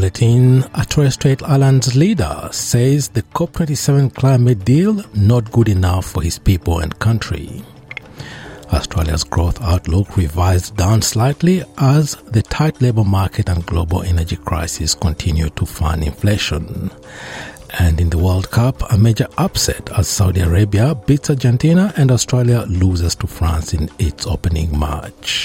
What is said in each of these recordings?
bulletin, a Torres Strait Islands leader says the COP27 climate deal not good enough for his people and country. Australia's growth outlook revised down slightly as the tight labour market and global energy crisis continue to fund inflation. And in the World Cup, a major upset as Saudi Arabia beats Argentina and Australia loses to France in its opening match.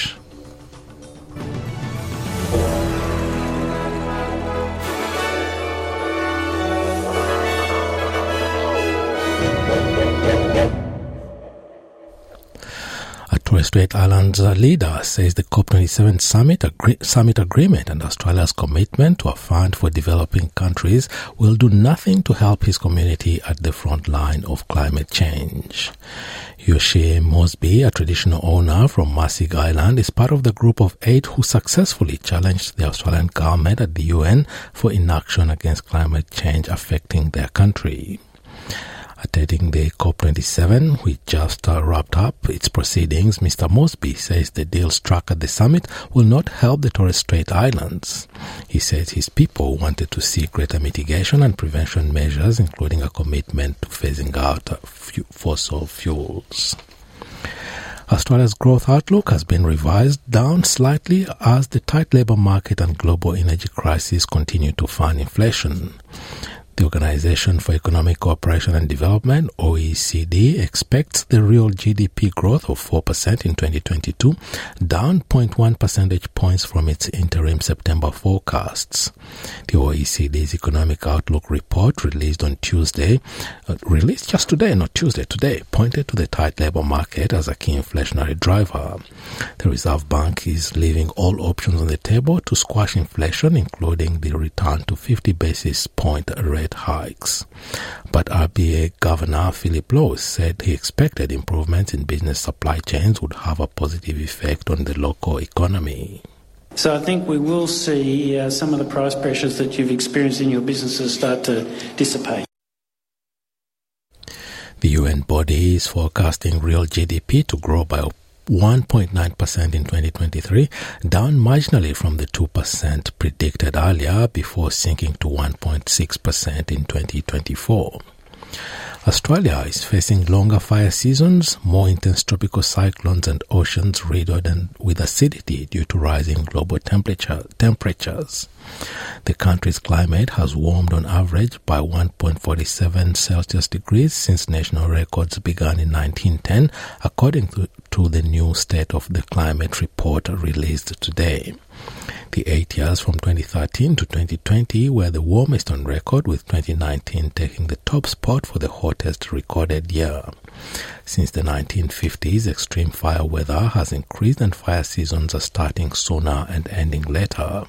Strait Islands leader says the COP27 summit, agree- summit agreement and Australia's commitment to a fund for developing countries will do nothing to help his community at the front line of climate change. Yessie Mosby, a traditional owner from Masig Island, is part of the group of eight who successfully challenged the Australian government at the UN for inaction against climate change affecting their country the COP27, which just uh, wrapped up its proceedings, Mr. Mosby says the deal struck at the summit will not help the Torres Strait Islands. He says his people wanted to see greater mitigation and prevention measures, including a commitment to phasing out uh, fossil fuels. Australia's growth outlook has been revised down slightly as the tight labour market and global energy crisis continue to fund inflation. The Organization for Economic Cooperation and Development, OECD, expects the real GDP growth of 4% in 2022, down 0.1 percentage points from its interim September forecasts. The OECD's Economic Outlook report, released on Tuesday, uh, released just today, not Tuesday, today, pointed to the tight labor market as a key inflationary driver. The Reserve Bank is leaving all options on the table to squash inflation, including the return to 50 basis point rate hikes. But RBA Governor Philip Lowe said he expected improvements in business supply chains would have a positive effect on the local economy. So I think we will see uh, some of the price pressures that you've experienced in your businesses start to dissipate. The UN body is forecasting real GDP to grow by 1.9% in 2023, down marginally from the 2% predicted earlier before sinking to 1.6% in 2024. Australia is facing longer fire seasons, more intense tropical cyclones, and oceans riddled with acidity due to rising global temperature, temperatures. The country's climate has warmed on average by 1.47 Celsius degrees since national records began in 1910, according to, to the new State of the Climate report released today. The eight years from 2013 to 2020 were the warmest on record, with 2019 taking the top spot for the hottest recorded year. Since the 1950s, extreme fire weather has increased and fire seasons are starting sooner and ending later.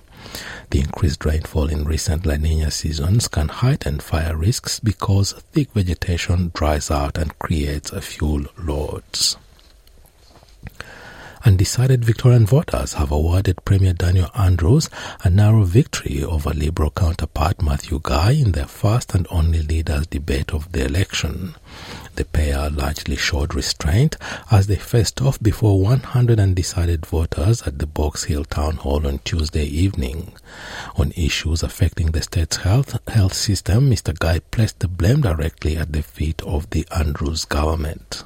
The increased rainfall in recent La Nina seasons can heighten fire risks because thick vegetation dries out and creates fuel loads. Undecided Victorian voters have awarded Premier Daniel Andrews a narrow victory over Liberal counterpart Matthew Guy in their first and only leaders' debate of the election. The pair largely showed restraint as they faced off before 100 undecided voters at the Box Hill Town Hall on Tuesday evening. On issues affecting the state's health, health system, Mr. Guy placed the blame directly at the feet of the Andrews government.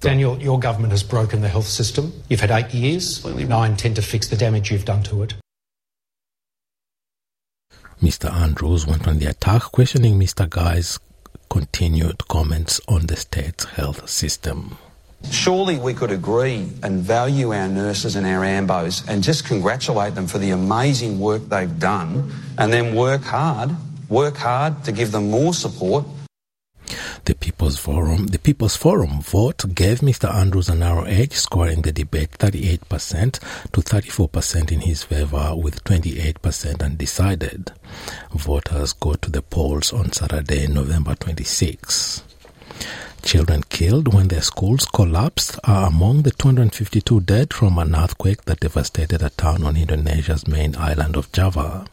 Daniel, your government has broken the health system. You've had eight years. Now I intend to fix the damage you've done to it. Mr. Andrews went on the attack, questioning Mr. Guy's continued comments on the state's health system. Surely we could agree and value our nurses and our AMBOs and just congratulate them for the amazing work they've done and then work hard, work hard to give them more support the People's Forum, the People's Forum vote gave Mr. Andrews a narrow edge, scoring the debate 38% to 34% in his favor, with 28% undecided. Voters go to the polls on Saturday, November 26. Children killed when their schools collapsed are among the 252 dead from an earthquake that devastated a town on Indonesia's main island of Java.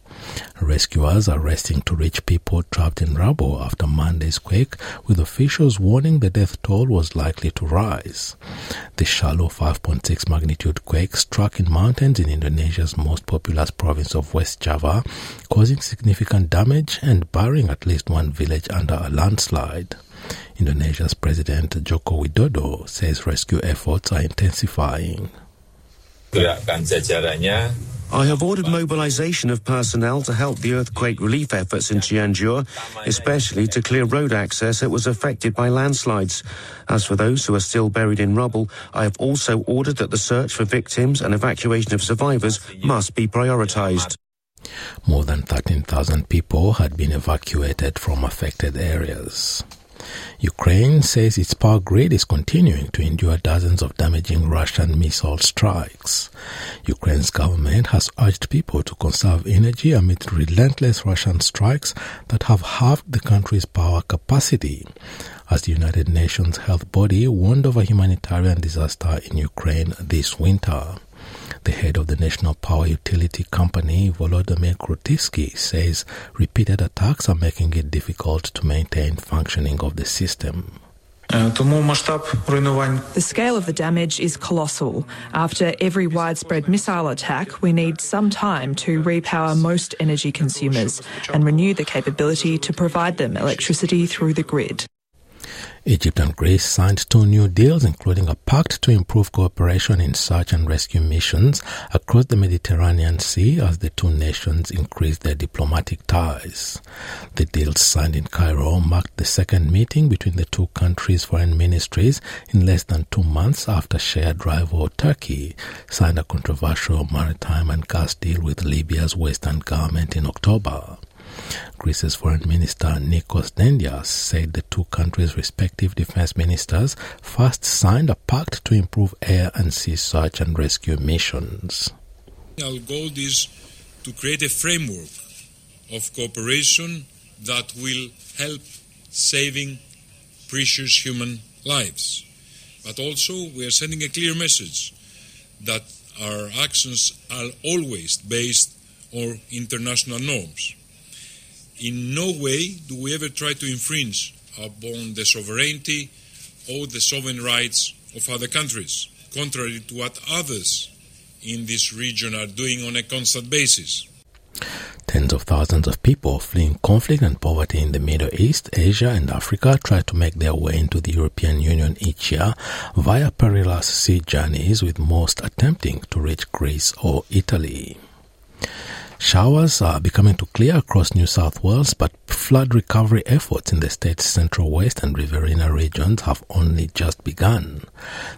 Rescuers are racing to reach people trapped in rubble after Monday's quake, with officials warning the death toll was likely to rise. The shallow 5.6 magnitude quake struck in mountains in Indonesia's most populous province of West Java, causing significant damage and burying at least one village under a landslide. Indonesia's President Joko Widodo says rescue efforts are intensifying. Gerakkan jajarannya I have ordered mobilization of personnel to help the earthquake relief efforts in Cianjur, especially to clear road access that was affected by landslides. As for those who are still buried in rubble, I have also ordered that the search for victims and evacuation of survivors must be prioritized. More than 13,000 people had been evacuated from affected areas. Ukraine says its power grid is continuing to endure dozens of damaging Russian missile strikes. Ukraine's government has urged people to conserve energy amid relentless Russian strikes that have halved the country's power capacity. As the United Nations health body warned of a humanitarian disaster in Ukraine this winter. The head of the national power utility company, Volodymyr Kudrytskyi, says repeated attacks are making it difficult to maintain functioning of the system. The scale of the damage is colossal. After every widespread missile attack, we need some time to repower most energy consumers and renew the capability to provide them electricity through the grid. Egypt and Greece signed two new deals, including a pact to improve cooperation in search and rescue missions across the Mediterranean Sea as the two nations increase their diplomatic ties. The deals signed in Cairo marked the second meeting between the two countries' foreign ministries in less than two months after shared rival Turkey signed a controversial maritime and gas deal with Libya's western government in October. Greece's Foreign Minister Nikos Dendias said the two countries' respective defense ministers first signed a pact to improve air and sea search and rescue missions. Our goal is to create a framework of cooperation that will help saving precious human lives. But also, we are sending a clear message that our actions are always based on international norms. In no way do we ever try to infringe upon the sovereignty or the sovereign rights of other countries, contrary to what others in this region are doing on a constant basis. Tens of thousands of people fleeing conflict and poverty in the Middle East, Asia, and Africa try to make their way into the European Union each year via perilous sea journeys, with most attempting to reach Greece or Italy. Showers are becoming to clear across New South Wales, but flood recovery efforts in the state's central west and riverina regions have only just begun.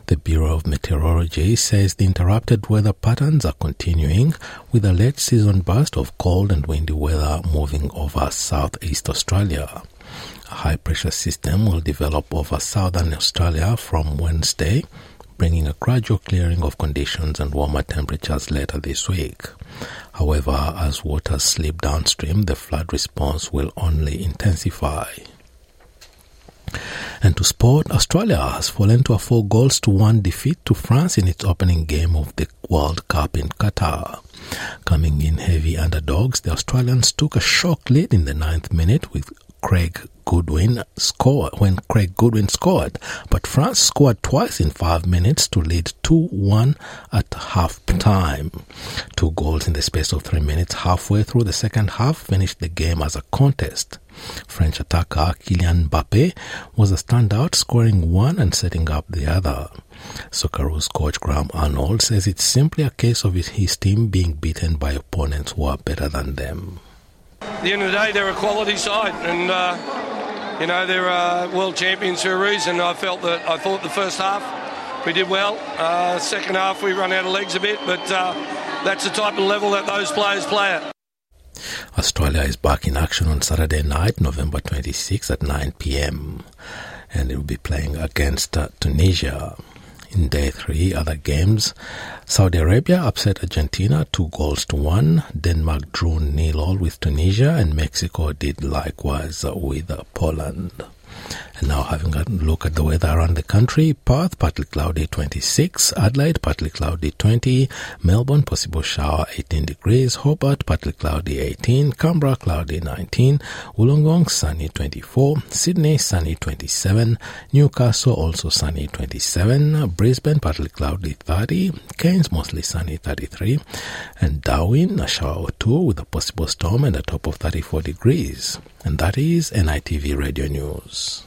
The Bureau of Meteorology says the interrupted weather patterns are continuing, with a late season burst of cold and windy weather moving over southeast Australia. A high pressure system will develop over southern Australia from Wednesday bringing a gradual clearing of conditions and warmer temperatures later this week. However, as waters slip downstream, the flood response will only intensify. And to sport, Australia has fallen to a four goals to one defeat to France in its opening game of the World Cup in Qatar. Coming in heavy underdogs, the Australians took a shock lead in the ninth minute with Craig Goodwin scored when Craig Goodwin scored, but France scored twice in five minutes to lead 2-1 at half time. Two goals in the space of three minutes halfway through the second half finished the game as a contest. French attacker Kylian Mbappe was a standout, scoring one and setting up the other. Socceroos coach Graham Arnold says it's simply a case of his team being beaten by opponents who are better than them. At the end of the day, they're a quality side, and uh, you know they're uh, world champions for a reason. I felt that I thought the first half we did well. Uh, second half we run out of legs a bit, but uh, that's the type of level that those players play at. Australia is back in action on Saturday night, November 26 at 9 p.m. and it will be playing against uh, Tunisia. In day three, other games, Saudi Arabia upset Argentina two goals to one. Denmark drew nil all with Tunisia, and Mexico did likewise with Poland. And now having a look at the weather around the country, Perth partly cloudy 26, Adelaide partly cloudy 20, Melbourne possible shower 18 degrees, Hobart partly cloudy 18, Canberra cloudy 19, Wollongong sunny 24, Sydney sunny 27, Newcastle also sunny 27, Brisbane partly cloudy 30, Cairns mostly sunny 33, and Darwin a shower or two with a possible storm and a top of 34 degrees. And that is NITV Radio News.